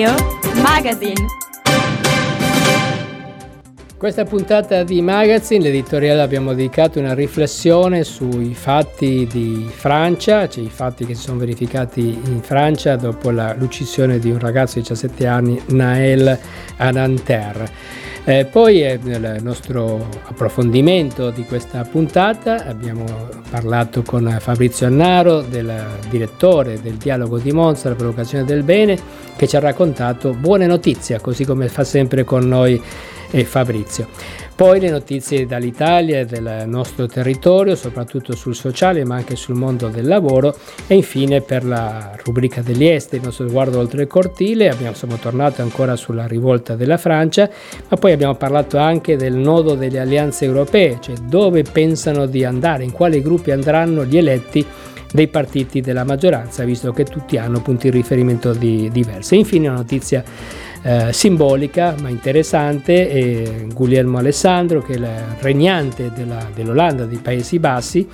Radio Magazine. Questa puntata di Magazine, l'editoriale abbiamo dedicato una riflessione sui fatti di Francia, cioè i fatti che si sono verificati in Francia dopo la, l'uccisione di un ragazzo di 17 anni, Naël a Nanterre. Eh, poi nel nostro approfondimento di questa puntata abbiamo parlato con Fabrizio Annaro, del direttore del dialogo di Monza, la provocazione del bene, che ci ha raccontato buone notizie, così come fa sempre con noi eh, Fabrizio. Poi le notizie dall'Italia e del nostro territorio, soprattutto sul sociale ma anche sul mondo del lavoro e infine per la rubrica degli esteri, il nostro sguardo oltre il cortile, abbiamo, siamo tornati ancora sulla rivolta della Francia, ma poi abbiamo parlato anche del nodo delle alleanze europee, cioè dove pensano di andare, in quali gruppi andranno gli eletti dei partiti della maggioranza, visto che tutti hanno punti di riferimento di, diversi. Infine una notizia eh, simbolica ma interessante è Guglielmo Alessandro che è il regnante della, dell'Olanda dei Paesi Bassi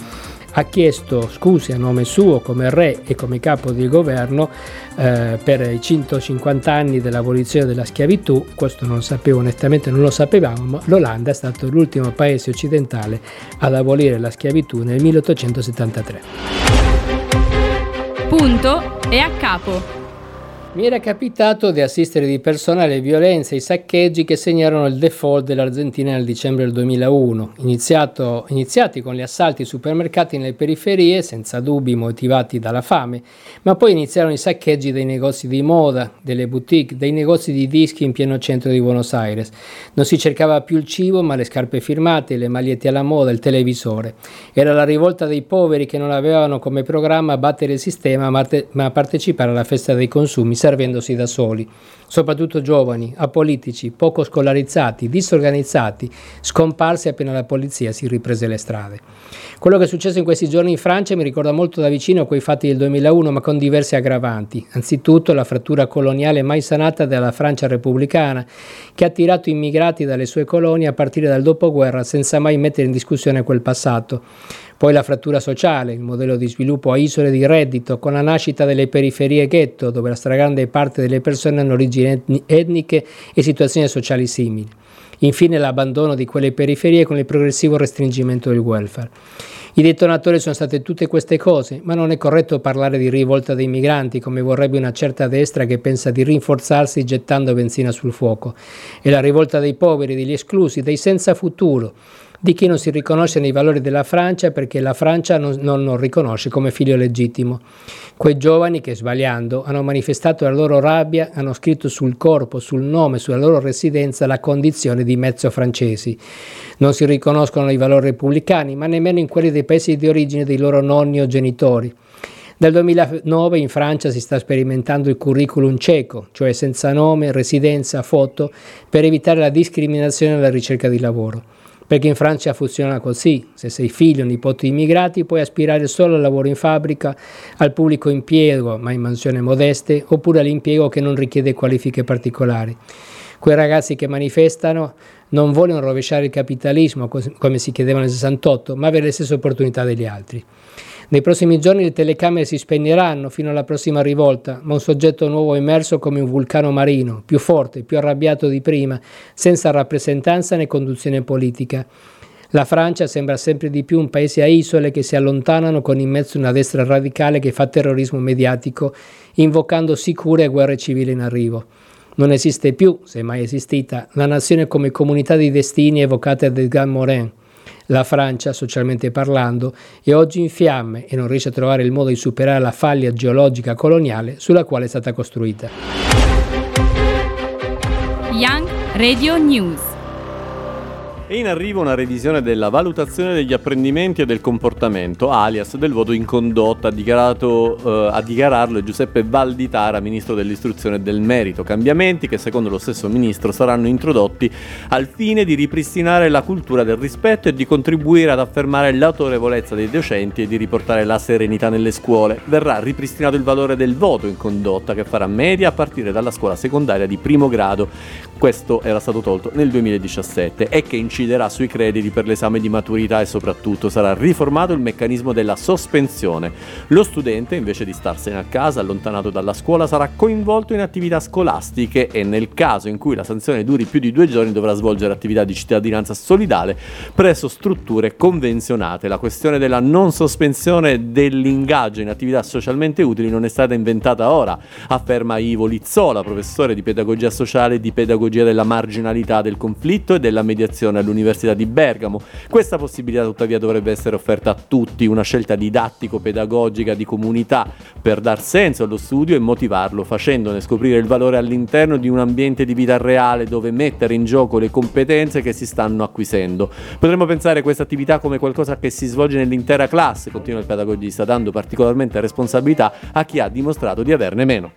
ha chiesto scuse a nome suo come re e come capo di governo eh, per i 150 anni dell'abolizione della schiavitù, questo non sapevo onestamente, non lo sapevamo, ma l'Olanda è stato l'ultimo paese occidentale ad abolire la schiavitù nel 1873. Punto e a capo. Mi era capitato di assistere di persona alle violenze e ai saccheggi che segnarono il default dell'Argentina nel dicembre del 2001, iniziati con gli assalti ai supermercati nelle periferie, senza dubbi motivati dalla fame, ma poi iniziarono i saccheggi dei negozi di moda, delle boutique, dei negozi di dischi in pieno centro di Buenos Aires. Non si cercava più il cibo, ma le scarpe firmate, le magliette alla moda, il televisore. Era la rivolta dei poveri che non avevano come programma battere il sistema, ma partecipare alla festa dei consumi servendosi da soli, soprattutto giovani, apolitici, poco scolarizzati, disorganizzati, scomparsi appena la polizia si riprese le strade. Quello che è successo in questi giorni in Francia mi ricorda molto da vicino quei fatti del 2001, ma con diversi aggravanti. Anzitutto la frattura coloniale mai sanata della Francia repubblicana, che ha attirato immigrati dalle sue colonie a partire dal dopoguerra senza mai mettere in discussione quel passato. Poi la frattura sociale, il modello di sviluppo a isole di reddito, con la nascita delle periferie ghetto, dove la stragrande parte delle persone hanno origini etniche e situazioni sociali simili. Infine l'abbandono di quelle periferie con il progressivo restringimento del welfare. I detonatori sono state tutte queste cose, ma non è corretto parlare di rivolta dei migranti come vorrebbe una certa destra che pensa di rinforzarsi gettando benzina sul fuoco. È la rivolta dei poveri, degli esclusi, dei senza futuro, di chi non si riconosce nei valori della Francia perché la Francia non, non lo riconosce come figlio legittimo. Quei giovani che sbagliando hanno manifestato la loro rabbia, hanno scritto sul corpo, sul nome, sulla loro residenza la condizione di mezzo francesi. Non si riconoscono i valori repubblicani, ma nemmeno in quelli dei paesi di origine dei loro nonni o genitori. Dal 2009 in Francia si sta sperimentando il curriculum cieco, cioè senza nome, residenza, foto, per evitare la discriminazione alla ricerca di lavoro perché in Francia funziona così, se sei figlio o nipote di immigrati puoi aspirare solo al lavoro in fabbrica, al pubblico impiego ma in mansioni modeste, oppure all'impiego che non richiede qualifiche particolari. Quei ragazzi che manifestano non vogliono rovesciare il capitalismo come si chiedeva nel 68, ma avere le stesse opportunità degli altri. Nei prossimi giorni le telecamere si spegneranno fino alla prossima rivolta, ma un soggetto nuovo è emerso come un vulcano marino, più forte, più arrabbiato di prima, senza rappresentanza né conduzione politica. La Francia sembra sempre di più un paese a isole che si allontanano con in mezzo una destra radicale che fa terrorismo mediatico, invocando sicure guerre civili in arrivo. Non esiste più, se mai esistita, la nazione come comunità di destini evocata da Edgar Morin. La Francia, socialmente parlando, è oggi in fiamme e non riesce a trovare il modo di superare la faglia geologica coloniale sulla quale è stata costruita. Young Radio News è in arrivo una revisione della valutazione degli apprendimenti e del comportamento, alias del voto in condotta, eh, a dichiararlo Giuseppe Valditara, ministro dell'istruzione e del merito. Cambiamenti che secondo lo stesso ministro saranno introdotti al fine di ripristinare la cultura del rispetto e di contribuire ad affermare l'autorevolezza dei docenti e di riportare la serenità nelle scuole. Verrà ripristinato il valore del voto in condotta che farà media a partire dalla scuola secondaria di primo grado. Questo era stato tolto nel 2017 e che in inciderà sui crediti per l'esame di maturità e soprattutto sarà riformato il meccanismo della sospensione. Lo studente, invece di starsene a casa, allontanato dalla scuola, sarà coinvolto in attività scolastiche e nel caso in cui la sanzione duri più di due giorni dovrà svolgere attività di cittadinanza solidale presso strutture convenzionate. La questione della non sospensione dell'ingaggio in attività socialmente utili non è stata inventata ora, afferma Ivo Lizzola, professore di pedagogia sociale e di pedagogia della marginalità del conflitto e della mediazione all'Università di Bergamo. Questa possibilità tuttavia dovrebbe essere offerta a tutti, una scelta didattico-pedagogica di comunità per dar senso allo studio e motivarlo, facendone scoprire il valore all'interno di un ambiente di vita reale dove mettere in gioco le competenze che si stanno acquisendo. Potremmo pensare a questa attività come qualcosa che si svolge nell'intera classe, continua il pedagogista, dando particolarmente responsabilità a chi ha dimostrato di averne meno.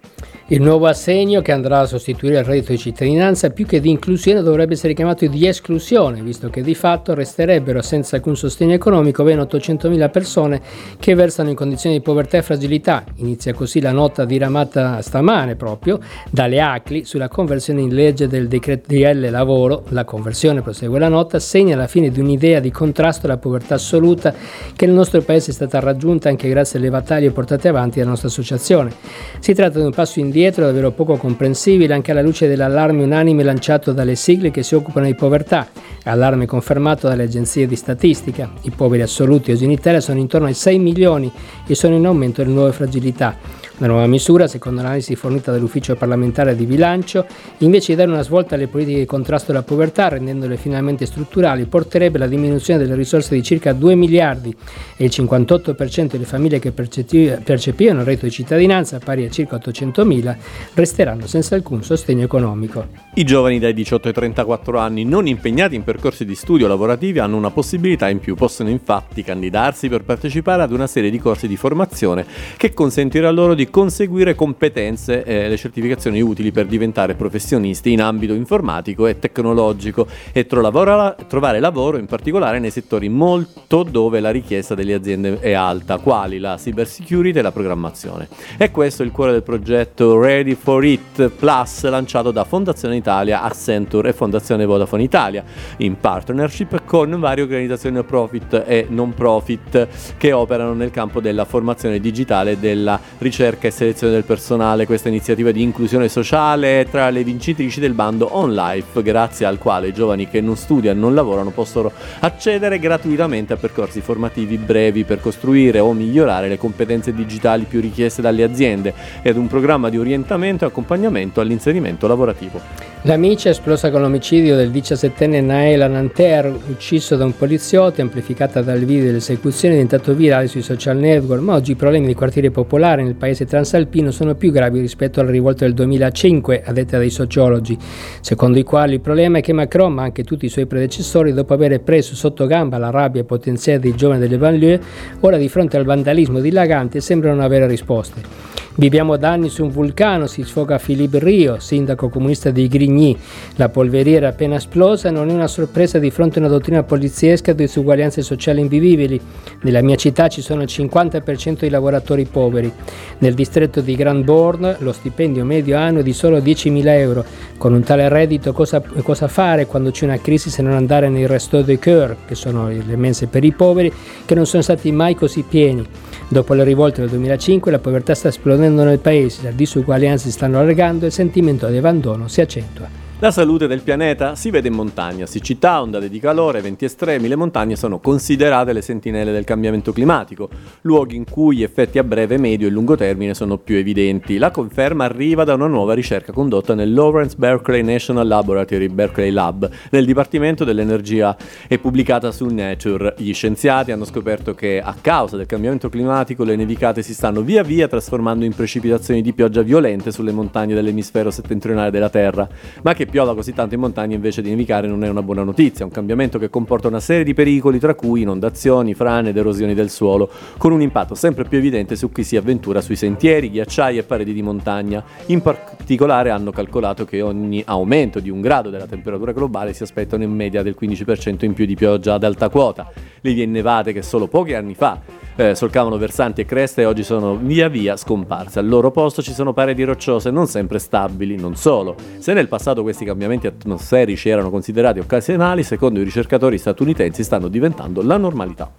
Il nuovo assegno che andrà a sostituire il reddito di cittadinanza più che di inclusione dovrebbe essere chiamato di esclusione, visto che di fatto resterebbero senza alcun sostegno economico ben 800.000 persone che versano in condizioni di povertà e fragilità. Inizia così la nota diramata stamane proprio dalle ACLI sulla conversione in legge del decreto DL lavoro. La conversione, prosegue la nota, segna la fine di un'idea di contrasto alla povertà assoluta che nel nostro paese è stata raggiunta anche grazie alle battaglie portate avanti dalla nostra associazione. Si tratta di un passo indietro indietro davvero poco comprensibile anche alla luce dell'allarme unanime lanciato dalle sigle che si occupano di povertà, allarme confermato dalle agenzie di statistica. I poveri assoluti oggi in Italia sono intorno ai 6 milioni e sono in aumento le nuove fragilità. La nuova misura, secondo l'analisi fornita dall'Ufficio parlamentare di bilancio, invece di dare una svolta alle politiche di contrasto alla povertà, rendendole finalmente strutturali, porterebbe alla diminuzione delle risorse di circa 2 miliardi e il 58% delle famiglie che percepivano il reddito di cittadinanza, pari a circa 800 mila, resteranno senza alcun sostegno economico. I giovani dai 18 ai 34 anni non impegnati in percorsi di studio lavorativi hanno una possibilità in più, possono infatti candidarsi per partecipare ad una serie di corsi di formazione che consentirà loro di conseguire competenze e le certificazioni utili per diventare professionisti in ambito informatico e tecnologico e trovare lavoro in particolare nei settori molto dove la richiesta delle aziende è alta, quali la cybersecurity e la programmazione. E questo è il cuore del progetto Ready for It Plus lanciato da Fondazione Italia, Accenture e Fondazione Vodafone Italia in partnership con varie organizzazioni profit e non profit che operano nel campo della formazione digitale e della ricerca ricerca e selezione del personale, questa iniziativa di inclusione sociale è tra le vincitrici del bando On Life, grazie al quale i giovani che non studiano e non lavorano possono accedere gratuitamente a percorsi formativi brevi per costruire o migliorare le competenze digitali più richieste dalle aziende ed un programma di orientamento e accompagnamento all'inserimento lavorativo. L'amici è esplosa con l'omicidio del 17enne Naela Nanter, ucciso da un poliziotto, amplificata dal video dell'esecuzione, diventato virale sui social network, ma oggi i problemi dei quartieri popolari nel paese transalpino sono più gravi rispetto alla rivolta del 2005, a detta dei sociologi, secondo i quali il problema è che Macron, ma anche tutti i suoi predecessori, dopo aver preso sotto gamba la rabbia potenziale dei giovani delle banlieue, ora di fronte al vandalismo dilagante sembrano non avere risposte. Viviamo da anni su un vulcano, si sfoga Philippe Rio, sindaco comunista di Grigny. La polveriera appena esplosa non è una sorpresa di fronte a una dottrina poliziesca di disuguaglianze sociali invivibili. Nella mia città ci sono il 50% di lavoratori poveri. Nel distretto di Grand Bourne lo stipendio medio annuo è di solo 10.000 euro. Con un tale reddito cosa, cosa fare quando c'è una crisi se non andare nei resto de cœur, che sono le mense per i poveri, che non sono stati mai così pieni. Dopo le rivolte del 2005 la povertà sta esplodendo nel paese, le disuguaglianze si stanno allargando e il sentimento di abbandono si accentua. La salute del pianeta si vede in montagna, siccità, ondate di calore, venti estremi, le montagne sono considerate le sentinelle del cambiamento climatico, luoghi in cui gli effetti a breve, medio e lungo termine sono più evidenti. La conferma arriva da una nuova ricerca condotta nel Lawrence Berkeley National Laboratory, Berkeley Lab, nel Dipartimento dell'Energia e pubblicata su Nature. Gli scienziati hanno scoperto che a causa del cambiamento climatico le nevicate si stanno via via trasformando in precipitazioni di pioggia violente sulle montagne dell'emisfero settentrionale della Terra, ma che piova così tanto in montagna invece di nevicare non è una buona notizia, un cambiamento che comporta una serie di pericoli tra cui inondazioni, frane ed erosioni del suolo, con un impatto sempre più evidente su chi si avventura sui sentieri, ghiacciai e pareti di montagna. In particolare hanno calcolato che ogni aumento di un grado della temperatura globale si aspettano in media del 15% in più di pioggia ad alta quota. Le vie nevate che solo pochi anni fa eh, solcavano versanti e creste e oggi sono via via scomparse. Al loro posto ci sono pareti rocciose non sempre stabili, non solo. Se nel passato questi cambiamenti atmosferici erano considerati occasionali, secondo i ricercatori statunitensi stanno diventando la normalità.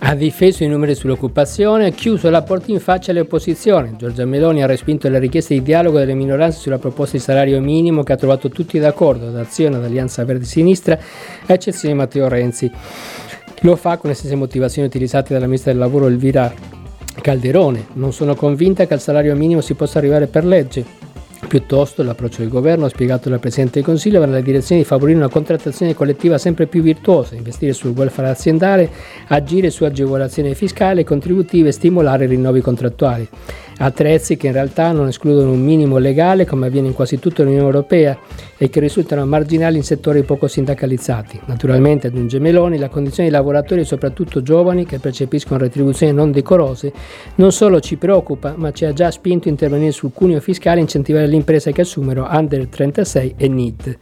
Ha difeso i numeri sull'occupazione, ha chiuso la porta in faccia alle opposizioni. Giorgia Meloni ha respinto le richieste di dialogo delle minoranze sulla proposta di salario minimo che ha trovato tutti d'accordo, da Azione ad Alleanza Verdi Sinistra, eccezione Matteo Renzi. Lo fa con le stesse motivazioni utilizzate dalla ministra del lavoro Elvira Calderone. Non sono convinta che al salario minimo si possa arrivare per legge. Piuttosto l'approccio del governo, spiegato dal Presidente del Consiglio, va nella direzione di favorire una contrattazione collettiva sempre più virtuosa, investire sul welfare aziendale, agire su agevolazioni fiscali e contributive e stimolare i rinnovi contrattuali attrezzi che in realtà non escludono un minimo legale come avviene in quasi tutta l'Unione Europea e che risultano marginali in settori poco sindacalizzati. Naturalmente, aggiunge Meloni, la condizione dei lavoratori, soprattutto giovani, che percepiscono retribuzioni non decorose, non solo ci preoccupa, ma ci ha già spinto a intervenire sul cuneo fiscale e incentivare le imprese che assumono under 36 e NIT.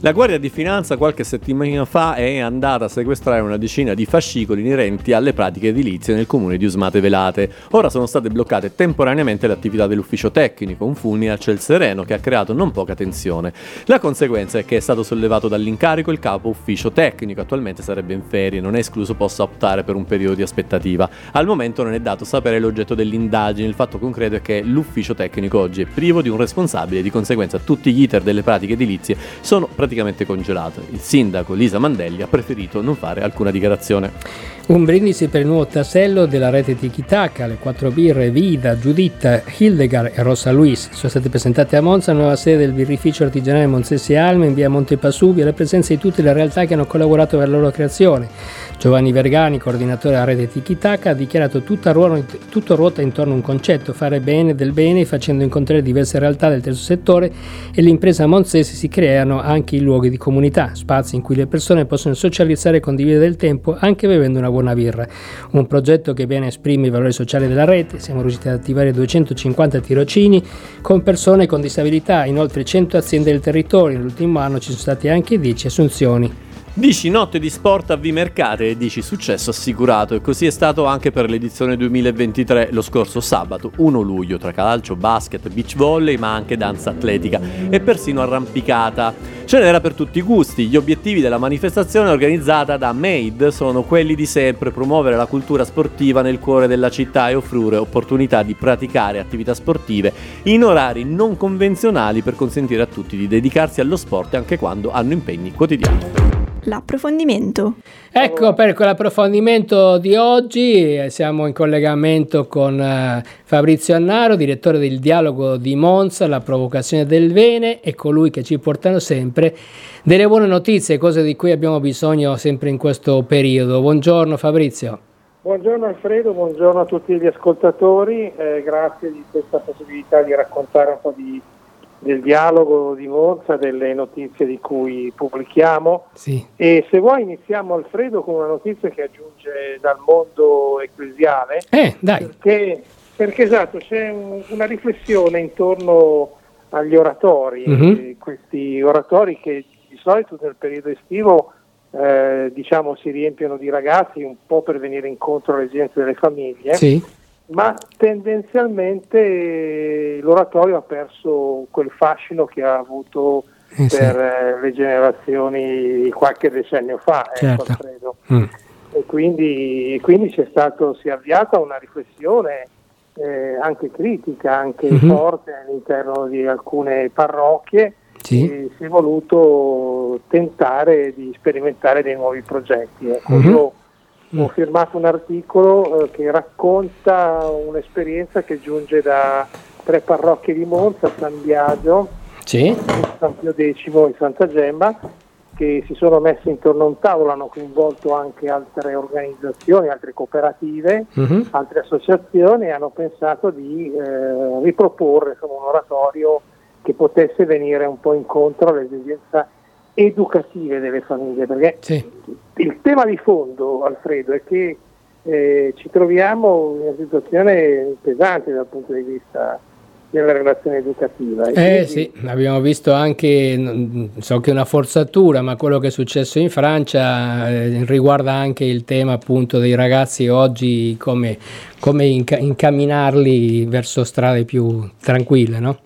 La Guardia di Finanza qualche settimana fa è andata a sequestrare una decina di fascicoli inerenti alle pratiche edilizie nel comune di Usmate Velate. Ora sono state bloccate temporaneamente le attività dell'ufficio tecnico, un fulmine a ciel sereno che ha creato non poca tensione. La conseguenza è che è stato sollevato dall'incarico il capo ufficio tecnico, attualmente sarebbe in ferie, non è escluso possa optare per un periodo di aspettativa. Al momento non è dato sapere l'oggetto dell'indagine, il fatto concreto è che l'ufficio tecnico oggi è privo di un responsabile, di conseguenza tutti gli iter delle pratiche edilizie sono praticamente praticamente congelato. Il sindaco Lisa Mandelli ha preferito non fare alcuna dichiarazione. Un brindisi per il nuovo tassello della rete Tikitaka, le quattro birre Vida, Giuditta, Hildegard e Rosa Luis sono state presentate a Monza, nuova sede del birrificio artigianale Monzesi Alma in via Monte Pasubio, alla presenza di tutte le realtà che hanno collaborato per la loro creazione. Giovanni Vergani, coordinatore della rete Tikitaka, ha dichiarato tutta ruota, tutto ruota intorno a un concetto, fare bene del bene, facendo incontrare diverse realtà del terzo settore e l'impresa monzese si creano anche i luoghi di comunità, spazi in cui le persone possono socializzare e condividere del tempo anche bevendo una buona birra. Un progetto che bene esprime i valori sociali della rete, siamo riusciti ad attivare 250 tirocini con persone con disabilità in oltre 100 aziende del territorio, nell'ultimo anno ci sono state anche 10 assunzioni. Dici notte di sport a Vimercate e dici successo assicurato. E così è stato anche per l'edizione 2023 lo scorso sabato 1 luglio tra calcio, basket, beach volley ma anche danza atletica e persino arrampicata. Ce n'era per tutti i gusti, gli obiettivi della manifestazione organizzata da MAID sono quelli di sempre promuovere la cultura sportiva nel cuore della città e offrire opportunità di praticare attività sportive in orari non convenzionali per consentire a tutti di dedicarsi allo sport anche quando hanno impegni quotidiani l'approfondimento. Ecco per quell'approfondimento di oggi eh, siamo in collegamento con uh, Fabrizio Annaro, direttore del dialogo di Monza, la provocazione del bene e colui che ci portano sempre delle buone notizie, cose di cui abbiamo bisogno sempre in questo periodo. Buongiorno Fabrizio. Buongiorno Alfredo, buongiorno a tutti gli ascoltatori, eh, grazie di questa possibilità di raccontare un po' di del dialogo di Monza, delle notizie di cui pubblichiamo. Sì. E se vuoi iniziamo Alfredo con una notizia che aggiunge dal mondo ecclesiale. Eh, dai. Perché, perché esatto, c'è un, una riflessione intorno agli oratori, mm-hmm. questi oratori che di solito nel periodo estivo eh, diciamo si riempiono di ragazzi un po' per venire incontro alle esigenze delle famiglie. Sì ma tendenzialmente l'oratorio ha perso quel fascino che ha avuto eh per eh, le generazioni qualche decennio fa, ecco, certo. ecco, credo. Mm. E quindi, quindi c'è stato, si è avviata una riflessione eh, anche critica, anche mm-hmm. forte all'interno di alcune parrocchie sì. e si è voluto tentare di sperimentare dei nuovi progetti. Ecco, mm-hmm. Io ho mm. firmato un articolo eh, che racconta un'esperienza che giunge da tre parrocchie di Monza, San Biagio, sì. San Pio X e Santa Gemma, che si sono messi intorno a un tavolo, hanno coinvolto anche altre organizzazioni, altre cooperative, mm-hmm. altre associazioni e hanno pensato di eh, riproporre insomma, un oratorio che potesse venire un po' incontro all'esigenza educative delle famiglie, perché sì. Il tema di fondo, Alfredo, è che eh, ci troviamo in una situazione pesante dal punto di vista della relazione educativa. Eh quindi... sì, abbiamo visto anche, so che è una forzatura, ma quello che è successo in Francia eh, riguarda anche il tema appunto dei ragazzi oggi, come, come inca- incamminarli verso strade più tranquille, no?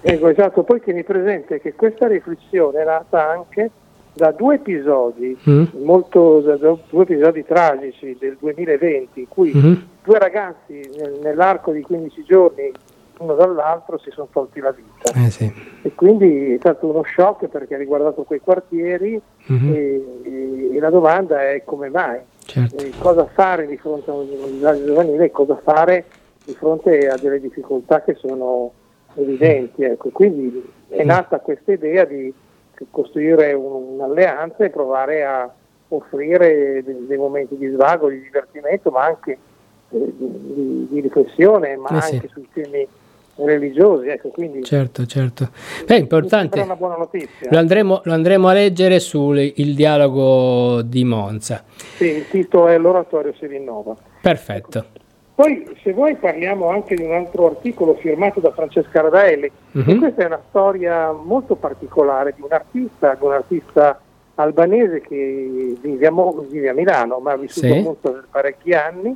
ecco, esatto, poi tieni presente che questa riflessione è nata anche da due episodi, mm. molto, da due episodi tragici del 2020 in cui mm-hmm. due ragazzi nel, nell'arco di 15 giorni uno dall'altro si sono tolti la vita. Eh sì. E quindi è stato uno shock perché ha riguardato quei quartieri mm-hmm. e, e, e, la domanda è come mai? Certo. cosa fare di fronte a un disagio giovanile e cosa fare di fronte a delle difficoltà che sono evidenti. Ecco. Quindi è mm. nata questa idea di costruire un'alleanza e provare a offrire dei, dei momenti di svago, di divertimento, ma anche eh, di, di, riflessione, ma eh anche sui temi religiosi. Ecco, quindi certo, certo. È importante. una buona notizia. Lo andremo, lo andremo a leggere sul dialogo di Monza. Sì, il titolo è L'oratorio si rinnova. Perfetto. Poi, se vuoi, parliamo anche di un altro articolo firmato da Francesca Radaelli. Uh-huh. Questa è una storia molto particolare di un artista, di un artista albanese che vive a, vive a Milano, ma ha vissuto sì. molto per parecchi anni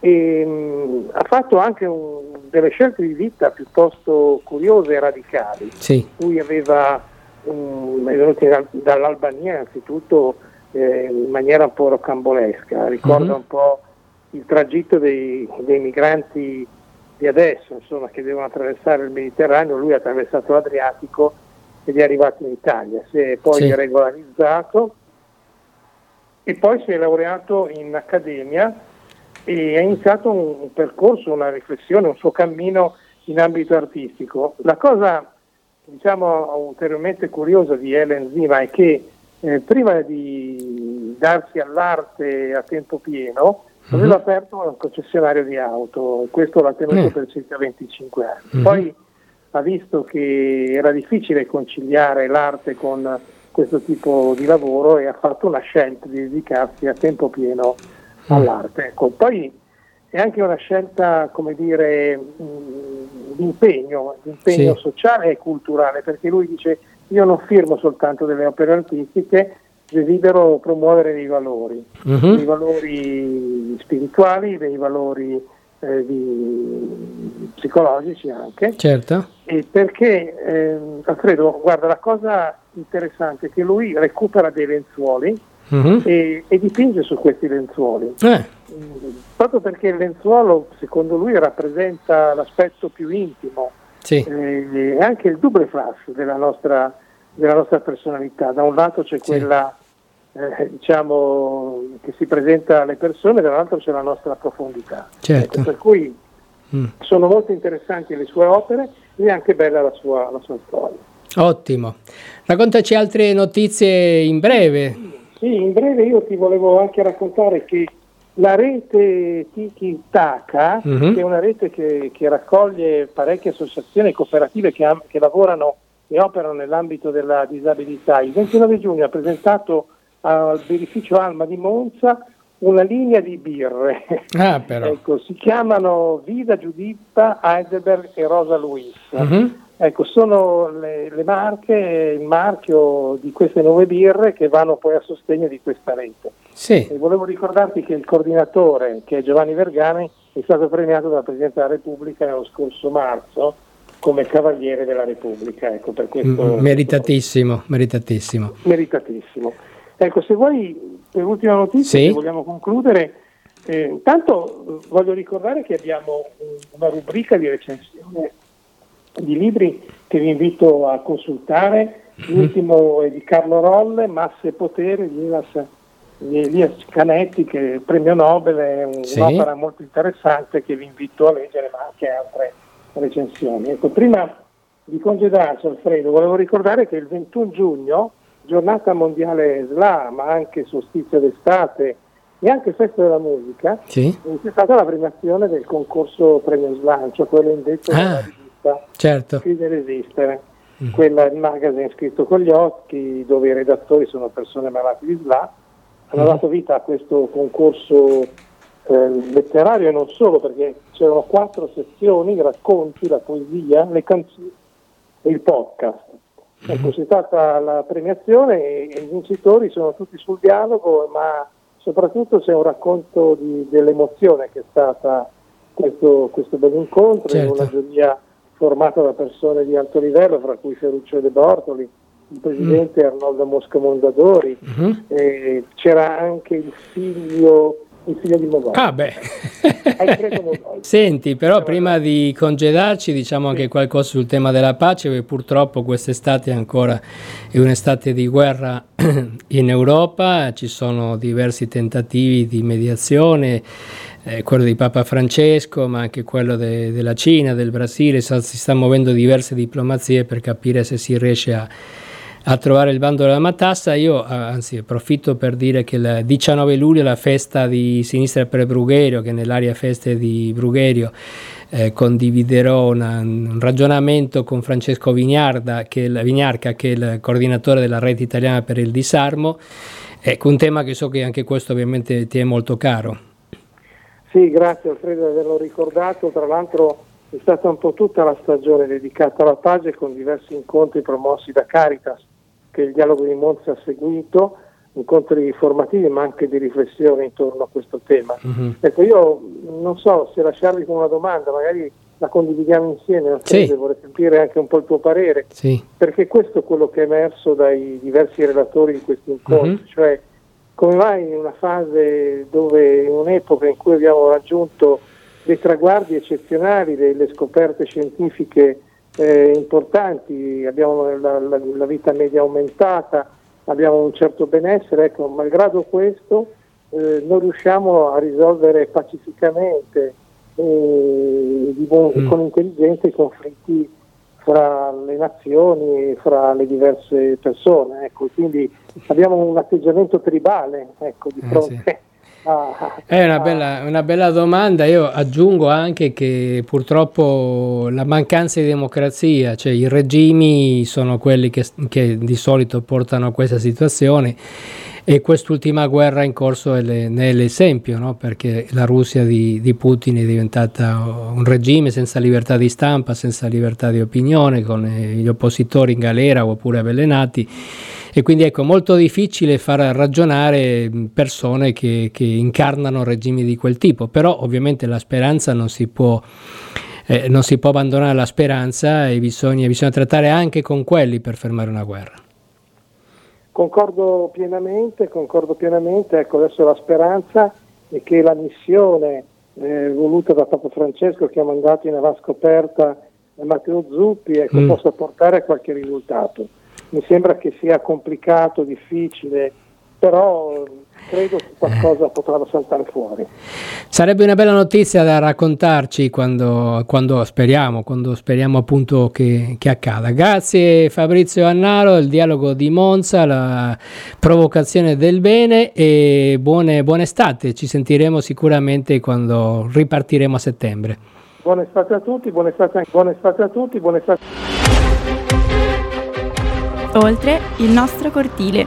e mh, ha fatto anche un, delle scelte di vita piuttosto curiose e radicali. Sì. Lui aveva, um, è venuto dall'Albania innanzitutto eh, in maniera un po' rocambolesca, ricorda uh-huh. un po' il tragitto dei, dei migranti di adesso, insomma, che devono attraversare il Mediterraneo, lui ha attraversato l'Adriatico ed è arrivato in Italia, si è poi sì. regolarizzato e poi si è laureato in accademia e ha iniziato un, un percorso, una riflessione, un suo cammino in ambito artistico. La cosa diciamo ulteriormente curiosa di Helen Zima è che eh, prima di darsi all'arte a tempo pieno aveva mm-hmm. aperto un concessionario di auto, questo l'ha tenuto mm. per circa 25 anni. Mm-hmm. Poi ha visto che era difficile conciliare l'arte con questo tipo di lavoro e ha fatto una scelta di dedicarsi a tempo pieno mm. all'arte. Ecco, poi è anche una scelta, come dire, mh, di impegno, di impegno sì. sociale e culturale, perché lui dice io non firmo soltanto delle opere artistiche, desidero promuovere dei valori, uh-huh. dei valori spirituali, dei valori eh, di, psicologici anche. Certo. E perché, eh, Alfredo, guarda, la cosa interessante è che lui recupera dei lenzuoli uh-huh. e, e, dipinge su questi lenzuoli. Eh. Proprio perché il lenzuolo, secondo lui, rappresenta l'aspetto più intimo sì. eh, e anche il double flash della nostra, della nostra personalità. Da un lato c'è sì. quella eh, diciamo, che si presenta alle persone, dall'altro c'è la nostra profondità. Certo. Ecco, per cui mm. sono molto interessanti le sue opere e anche bella la sua, la sua storia. Ottimo. Raccontaci altre notizie in breve. Sì, in breve io ti volevo anche raccontare che la rete Tiki Taka, mm-hmm. che è una rete che, che, raccoglie parecchie associazioni e cooperative che, che lavorano e operano nell'ambito della disabilità, il 29 giugno ha presentato al birrificio Alma di Monza una linea di birre. Ah, ecco, si chiamano Vida Giuditta, Heidelberg e Rosa Luis. Uh-huh. Ecco, sono le, le, marche, il marchio di queste nuove birre che vanno poi a sostegno di questa rete. Sì. E volevo ricordarti che il coordinatore, che è Giovanni Vergani, è stato premiato dalla Presidenza della Repubblica nello scorso marzo come Cavaliere della Repubblica. Ecco, per questo, meritatissimo, meritatissimo. Meritatissimo. Ecco, se vuoi, per l'ultima notizia, sì. vogliamo concludere, eh, intanto voglio ricordare che abbiamo una rubrica di recensione di libri che vi invito a consultare. Mhm. L'ultimo è di Carlo Rolle, Masse e Potere di Elias, di Elias Canetti, che è il premio Nobel, è un, sì. un'opera molto interessante che vi invito a leggere, ma anche altre recensioni. Ecco, prima di congedarci, Alfredo, volevo ricordare che il 21 giugno giornata mondiale SLA, ma anche solstizio d'estate e anche festa della musica, sì. c'è stata la premiazione del concorso premio slancio, quello indetto ah, dalla rivista certo. Fine Resistere, mm. quella il magazine scritto con gli occhi, dove i redattori sono persone malate di SLA, hanno mm. dato vita a questo concorso eh, letterario e non solo, perché c'erano quattro sezioni, i racconti, la poesia, le canzoni e il podcast. Ecco, si tratta la premiazione e i vincitori sono tutti sul dialogo, ma soprattutto c'è un racconto di, dell'emozione che è stata questo, questo bel incontro, certo. una giuria formata da persone di alto livello, fra cui Ferruccio De Bortoli, il presidente mm. Arnoldo Mosca Mondadori, mm-hmm. c'era anche il figlio il figlio di Mogol. Ah beh. Senti, però prima di congedarci diciamo anche qualcosa sul tema della pace, perché purtroppo quest'estate ancora è un'estate di guerra in Europa, ci sono diversi tentativi di mediazione, eh, quello di Papa Francesco, ma anche quello de- della Cina, del Brasile, si stanno muovendo diverse diplomazie per capire se si riesce a a trovare il bando della matassa. Io anzi approfitto per dire che il 19 luglio è la festa di Sinistra per Brugherio, che nell'area feste di Brugherio eh, condividerò una, un ragionamento con Francesco Vignarda, che il, Vignarca, che è il coordinatore della rete italiana per il disarmo. Ecco, un tema che so che anche questo ovviamente ti è molto caro. Sì, grazie Alfredo di averlo ricordato. Tra l'altro è stata un po' tutta la stagione dedicata alla pace con diversi incontri promossi da Caritas che il dialogo di Monza ha seguito, incontri formativi ma anche di riflessione intorno a questo tema. Uh-huh. Ecco, io non so se lasciarvi con una domanda, magari la condividiamo insieme, sì. vorrei sentire anche un po' il tuo parere, sì. perché questo è quello che è emerso dai diversi relatori di questi incontri, uh-huh. cioè come mai in una fase dove, in un'epoca in cui abbiamo raggiunto dei traguardi eccezionali, delle scoperte scientifiche eh, importanti, abbiamo la, la, la, vita media aumentata, abbiamo un certo benessere, ecco, malgrado questo eh, non riusciamo a risolvere pacificamente eh, mm. con intelligenza i conflitti fra le nazioni e fra le diverse persone. Ecco, quindi abbiamo un atteggiamento tribale ecco, di fronte. Eh, sì è una bella, una bella, domanda. Io aggiungo anche che purtroppo la mancanza di democrazia, cioè i regimi sono quelli che, che di solito portano a questa situazione e quest'ultima guerra in corso le, è l'esempio, no? perché la Russia di, di, Putin è diventata un regime senza libertà di stampa, senza libertà di opinione, con gli oppositori in galera oppure avvelenati e quindi ecco molto difficile far ragionare persone che, che incarnano regimi di quel tipo, però ovviamente la speranza non si può... Eh, non si può abbandonare la speranza e bisogna, bisogna trattare anche con quelli per fermare una guerra. Concordo pienamente, concordo pienamente, ecco adesso la speranza è che la missione eh, voluta da Papa Francesco che ha mandato in avascoperta Matteo Zuppi ecco, mm. possa portare a qualche risultato mi sembra che sia complicato, difficile, però credo che qualcosa potrà saltare fuori. Sarebbe una bella notizia da raccontarci quando, quando speriamo, quando speriamo appunto che, che, accada. Grazie Fabrizio Annaro, il dialogo di Monza, la provocazione del bene e buone, buone estate, ci sentiremo sicuramente quando ripartiremo a settembre. Buona estate a tutti, buona estate, buona estate a tutti, buona estate. Oltre il nostro cortile.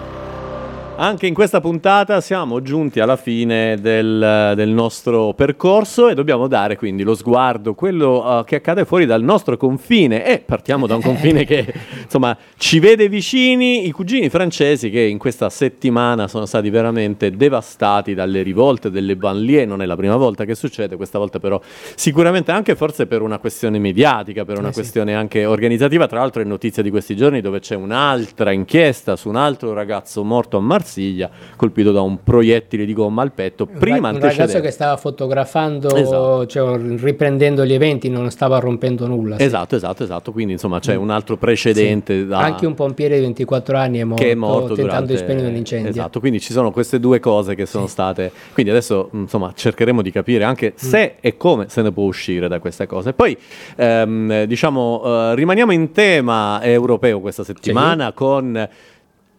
Anche in questa puntata siamo giunti alla fine del, del, nostro percorso e dobbiamo dare quindi lo sguardo, quello uh, che accade fuori dal nostro confine. E partiamo da un confine che insomma ci vede vicini, i cugini francesi che in questa settimana sono stati veramente devastati dalle rivolte delle banlieue, non è la prima volta che succede, questa volta però sicuramente anche forse per una questione mediatica, per una eh questione sì. anche organizzativa, tra l'altro è notizia di questi giorni dove c'è un'altra inchiesta su un altro ragazzo morto a Marsiglia Marsiglia, colpito da un proiettile di gomma al petto. Prima un ragazzo che stava fotografando, esatto. cioè, riprendendo gli eventi, non stava rompendo nulla. Sì. Esatto, esatto, esatto. Quindi insomma c'è mm. un altro precedente. Sì. Da... Anche un pompiere di 24 anni è morto, che è morto tentando durante... di spegnere l'incendio. Esatto, quindi ci sono queste due cose che sono sì. state. Quindi adesso insomma cercheremo di capire anche mm. se e come se ne può uscire da queste cose. Poi ehm, diciamo uh, rimaniamo in tema europeo questa settimana con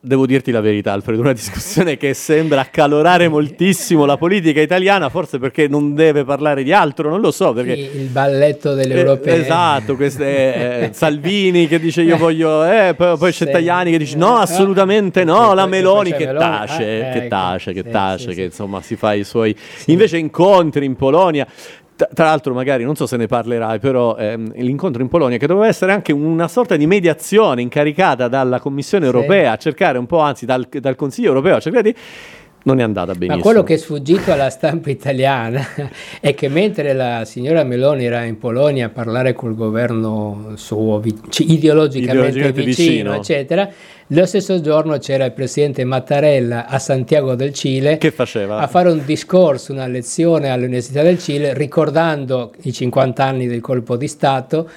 devo dirti la verità, Alfredo, una discussione che sembra accalorare moltissimo la politica italiana, forse perché non deve parlare di altro, non lo so. Perché... il balletto dell'europeo. Eh, esatto, queste, eh, Salvini che dice io voglio, eh, poi, poi c'è Tajani che dice no, assolutamente no, la Meloni che tace, che tace, che tace, che insomma si fa i suoi invece incontri in Polonia. Tra l'altro, magari non so se ne parlerai, però ehm, l'incontro in Polonia, che doveva essere anche una sorta di mediazione incaricata dalla Commissione europea, sì. a cercare un po', anzi dal, dal Consiglio europeo, a cercare di non è andata benissimo. Ma quello che è sfuggito alla stampa italiana è che mentre la signora Meloni era in Polonia a parlare col governo suo ideologicamente, ideologicamente vicino, vicino, eccetera, lo stesso giorno c'era il presidente Mattarella a Santiago del Cile che faceva? a fare un discorso, una lezione all'Università del Cile ricordando i 50 anni del colpo di Stato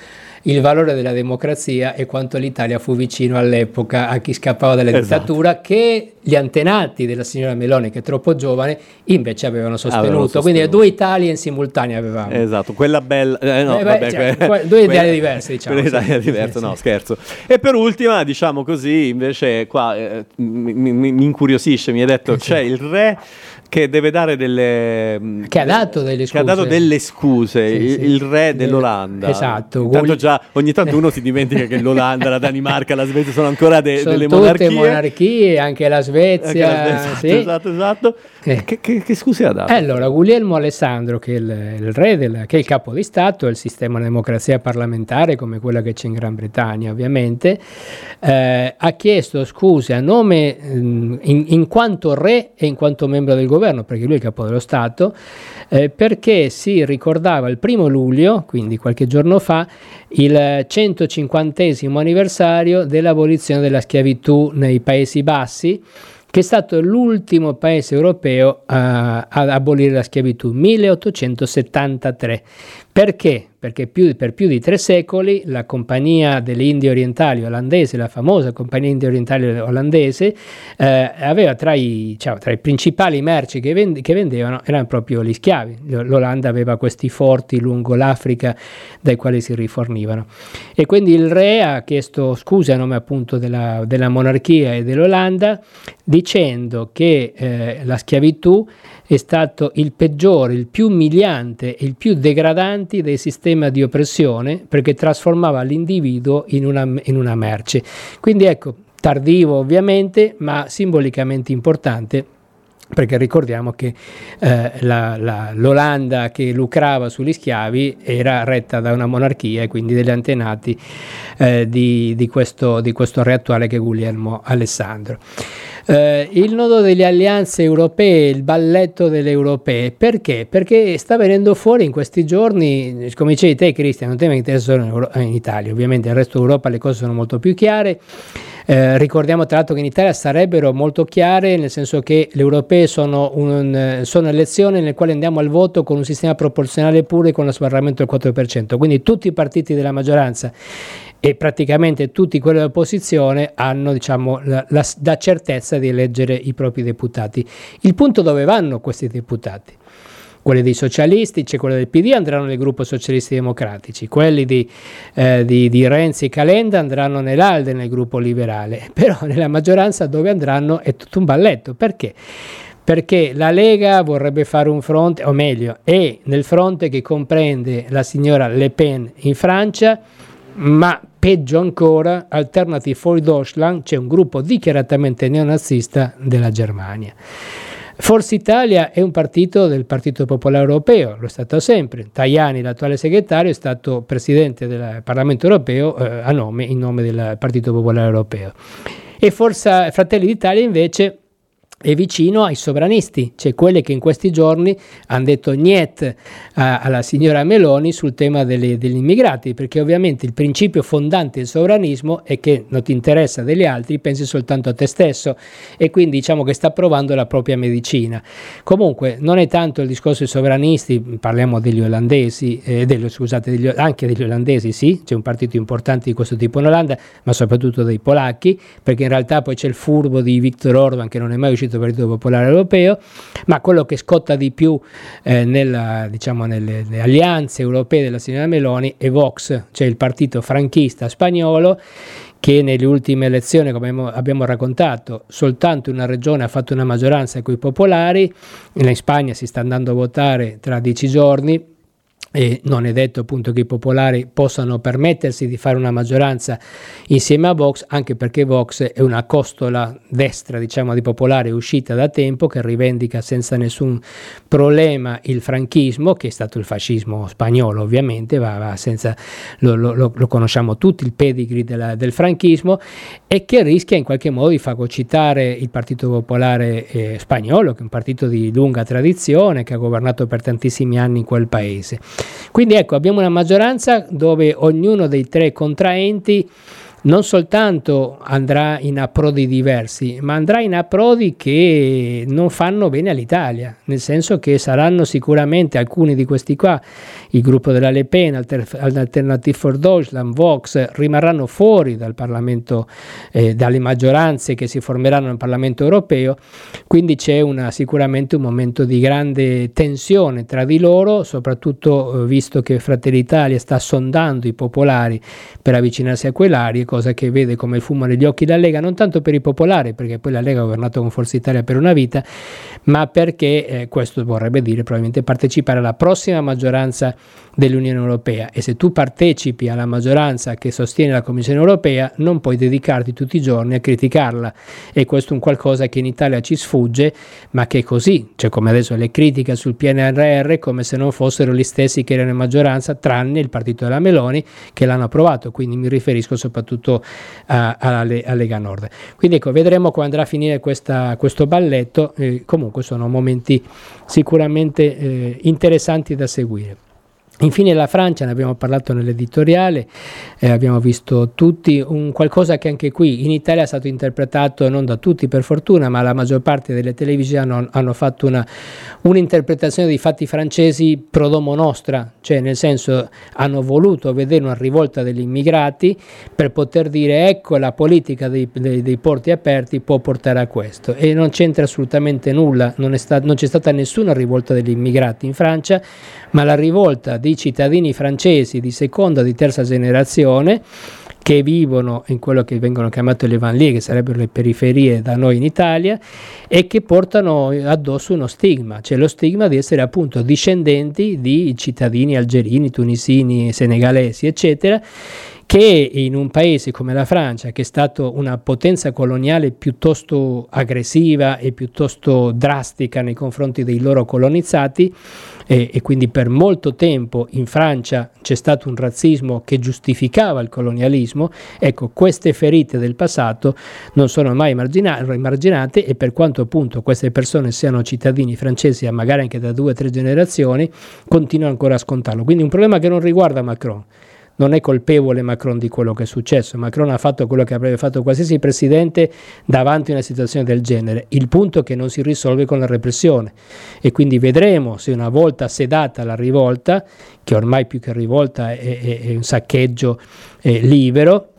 il valore della democrazia e quanto l'Italia fu vicino all'epoca a chi scappava dalla esatto. dittatura che gli antenati della signora Meloni, che è troppo giovane, invece avevano sostenuto. Avevano sostenuto. Quindi due Italie in simultanea avevamo. Esatto, quella bella... Eh, no, eh, beh, vabbè, cioè, que- due Italie diverse, diciamo. Due Italie diverse, no, scherzo. E per ultima, diciamo così, invece qua eh, mi, mi, mi, incuriosisce, mi hai detto, c'è il re che deve dare delle che ha dato delle scuse, ha dato delle scuse sì, il, sì. il, re dell'Olanda esatto Intanto già ogni tanto uno si dimentica che l'Olanda la Danimarca la Svezia sono ancora de, sono delle monarchie monarchie anche la Svezia, anche la Svezia sì. esatto esatto eh. che, che, che, scuse ha dato? allora Guglielmo Alessandro che è il, il re del, che è il capo di Stato il sistema democrazia parlamentare come quella che c'è in Gran Bretagna ovviamente eh, ha chiesto scuse a nome in, in quanto re e in quanto membro del governo governo, perché lui è il capo dello Stato, eh, perché si ricordava il primo luglio, quindi qualche giorno fa, il 150 anniversario dell'abolizione della schiavitù nei Paesi Bassi che è stato l'ultimo paese europeo a, ad abolire la schiavitù, 1873. Perché? Perché più, per più di tre secoli la compagnia delle Indie Orientali olandese, la famosa compagnia Indie Orientali olandese, eh, aveva tra i, cioè, tra i, principali merci che, vende, che, vendevano erano proprio gli schiavi. L'Olanda aveva questi forti lungo l'Africa dai quali si rifornivano. E quindi il re ha chiesto scusa a nome appunto della, della monarchia e dell'Olanda dicendo che eh, la schiavitù è stato il peggiore, il più umiliante e il più degradante dei sistemi di oppressione perché trasformava l'individuo in una, in una merce. Quindi ecco, tardivo ovviamente, ma simbolicamente importante perché ricordiamo che eh, la, la, l'Olanda che lucrava sugli schiavi era retta da una monarchia e quindi degli antenati eh, di, di, questo, di questo re attuale che è Guglielmo Alessandro. Eh, il nodo delle alleanze europee, il balletto delle europee, perché? Perché sta venendo fuori in questi giorni, come dicevi te Cristian, un tema che interessa solo in Italia, ovviamente nel resto d'Europa le cose sono molto più chiare. Eh, ricordiamo tra l'altro che in Italia sarebbero molto chiare, nel senso che le europee sono, un, sono elezioni nelle quali andiamo al voto con un sistema proporzionale pure con lo sbarramento del 4%, quindi tutti i partiti della maggioranza e praticamente tutti quelli dell'opposizione hanno diciamo, la, la, la, certezza di eleggere i propri deputati. Il punto dove vanno questi deputati? Quelli dei socialisti, c'è quello del PD, andranno nel gruppo socialisti democratici, quelli di, eh, di, di Renzi e Calenda andranno nell'Alde, nel gruppo liberale, però nella maggioranza dove andranno è tutto un balletto. Perché? perché la Lega vorrebbe fare un fronte, o meglio, è nel fronte che comprende la signora Le Pen in Francia, ma peggio ancora, Alternative for Deutschland, c'è un gruppo dichiaratamente neonazista della Germania. Forza Italia è un partito del Partito Popolare Europeo, lo è stato sempre. Tajani, l'attuale segretario, è stato presidente del Parlamento Europeo eh, a nome, in nome del Partito Popolare Europeo. E Forza Fratelli d'Italia invece è vicino ai sovranisti, cioè quelli che in questi giorni hanno detto niet alla signora Meloni sul tema delle, degli immigrati, perché ovviamente il principio fondante del sovranismo è che non ti interessa degli altri, pensi soltanto a te stesso e quindi diciamo che sta provando la propria medicina. Comunque non è tanto il discorso dei sovranisti, parliamo degli olandesi, eh, degli, scusate, degli, anche degli olandesi, sì, c'è un partito importante di questo tipo in Olanda, ma soprattutto dei polacchi, perché in realtà poi c'è il furbo di Viktor Orban che non è mai uscito partito, Partito Popolare Europeo, ma quello che scotta di più eh, nella, diciamo, nelle, nelle, alleanze europee della signora Meloni è Vox, cioè il partito franchista spagnolo che nelle ultime elezioni, come abbiamo raccontato, soltanto una regione ha fatto una maggioranza con i popolari, in Spagna si sta andando a votare tra dieci giorni, e non è detto appunto che i popolari possano permettersi di fare una maggioranza insieme a Vox, anche perché Vox è una costola destra, diciamo, di popolare uscita da tempo che rivendica senza nessun problema il franchismo, che è stato il fascismo spagnolo, ovviamente, va, va senza, lo, lo, lo, conosciamo tutti, il pedigree della, del franchismo, e che rischia in qualche modo di fagocitare il Partito Popolare eh, spagnolo, che è un partito di lunga tradizione, che ha governato per tantissimi anni in quel paese. Quindi ecco, abbiamo una maggioranza dove ognuno dei tre contraenti non soltanto andrà in approdi diversi, ma andrà in approdi che non fanno bene all'Italia, nel senso che saranno sicuramente alcuni di questi qua, il gruppo della Le Pen, Alternative for Deutschland, Vox, rimarranno fuori dal Parlamento, eh, dalle maggioranze che si formeranno nel Parlamento europeo, quindi c'è una, sicuramente un momento di grande tensione tra di loro, soprattutto eh, visto che Fratelli Italia sta sondando i popolari per avvicinarsi a quell'area cosa che vede come il fumo negli occhi la Lega, non tanto per i popolari, perché poi la Lega ha governato con Forza Italia per una vita, ma perché eh, questo vorrebbe dire probabilmente partecipare alla prossima maggioranza dell'Unione Europea. E se tu partecipi alla maggioranza che sostiene la Commissione Europea non puoi dedicarti tutti i giorni a criticarla. E questo è un qualcosa che in Italia ci sfugge ma che è così, cioè come adesso le critiche sul PNRR come se non fossero gli stessi che erano in maggioranza tranne il partito della Meloni che l'hanno approvato, quindi mi riferisco soprattutto a, a, a Lega Nord. Quindi ecco, vedremo come andrà a finire questa, questo balletto, eh, comunque sono momenti sicuramente eh, interessanti da seguire. Infine la Francia, ne abbiamo parlato nell'editoriale, eh, abbiamo visto tutti un qualcosa che anche qui in Italia è stato interpretato non da tutti per fortuna, ma la maggior parte delle televisioni hanno, hanno fatto una, un'interpretazione dei fatti francesi pro domo nostra, cioè nel senso hanno voluto vedere una rivolta degli immigrati per poter dire ecco la politica dei, dei, dei porti aperti può portare a questo. E non c'entra assolutamente nulla, non, sta, non c'è stata nessuna rivolta degli immigrati in Francia, ma la rivolta di cittadini francesi di seconda o di terza generazione che vivono in quello che vengono chiamate le vanlie, che sarebbero le periferie da noi in Italia, e che portano addosso uno stigma, cioè lo stigma di essere appunto discendenti di cittadini algerini, tunisini, senegalesi, eccetera, che in un paese come la Francia, che è stata una potenza coloniale piuttosto aggressiva e piuttosto drastica nei confronti dei loro colonizzati, e, e, quindi per molto tempo in Francia c'è stato un razzismo che giustificava il colonialismo, ecco queste ferite del passato non sono mai emarginate e per quanto appunto queste persone siano cittadini francesi magari anche da due o tre generazioni, continuano ancora a scontarlo. Quindi un problema che non riguarda Macron non è colpevole Macron di quello che è successo. Macron ha fatto quello che avrebbe fatto qualsiasi presidente davanti a una situazione del genere. Il punto è che non si risolve con la repressione e quindi vedremo se una volta sedata la rivolta, che ormai più che rivolta è, è, è un saccheggio eh, libero,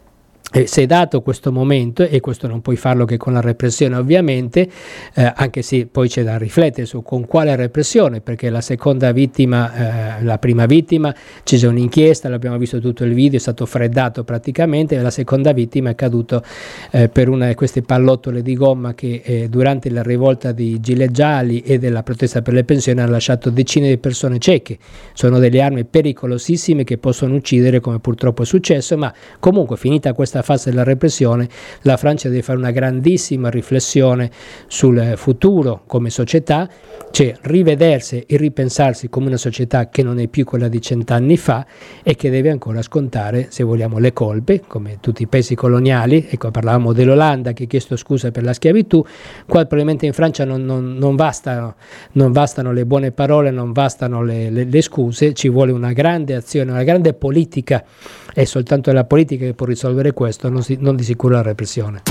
eh, se dato questo momento, e questo non puoi farlo che con la repressione ovviamente, eh, anche se poi c'è da riflettere su con quale repressione, perché la seconda vittima, eh, la prima vittima, c'è un'inchiesta, l'abbiamo visto tutto il video, è stato freddato praticamente, e la seconda vittima è caduto eh, per una di queste pallottole di gomma che eh, durante la rivolta di Gilet Gialli e della protesta per le pensioni hanno lasciato decine di persone cieche. Sono delle armi pericolosissime che possono uccidere come purtroppo è successo, ma comunque finita questa questa fase della repressione, la Francia deve fare una grandissima riflessione sul futuro come società, cioè rivedersi e ripensarsi come una società che non è più quella di cent'anni fa e che deve ancora scontare, se vogliamo, le colpe, come tutti i paesi coloniali. Ecco, parlavamo dell'Olanda che ha chiesto scusa per la schiavitù, qua probabilmente in Francia non, non, non, bastano, non bastano, le buone parole, non bastano le, le, le scuse, ci vuole una grande azione, una grande politica, è soltanto la politica che può risolvere questo non, si, non di sicuro la repressione.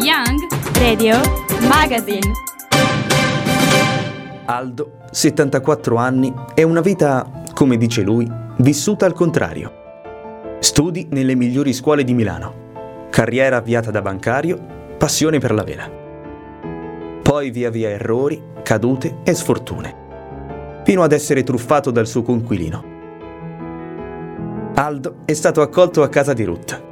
Young Radio Magazine. Aldo, 74 anni, è una vita, come dice lui, vissuta al contrario. Studi nelle migliori scuole di Milano. Carriera avviata da bancario, passione per la vela poi via via errori, cadute e sfortune, fino ad essere truffato dal suo conquilino. Aldo è stato accolto a casa di Ruth.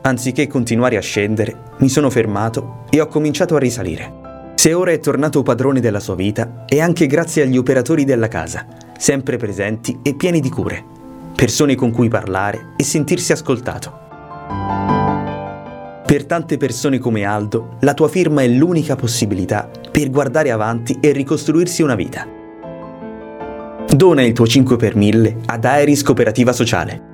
anziché continuare a scendere, mi sono fermato e ho cominciato a risalire. Se ora è tornato padrone della sua vita, è anche grazie agli operatori della casa, sempre presenti e pieni di cure, persone con cui parlare e sentirsi ascoltato. Per tante persone come Aldo, la tua firma è l'unica possibilità per guardare avanti e ricostruirsi una vita. Dona il tuo 5 per 1000 ad Aeris Cooperativa Sociale.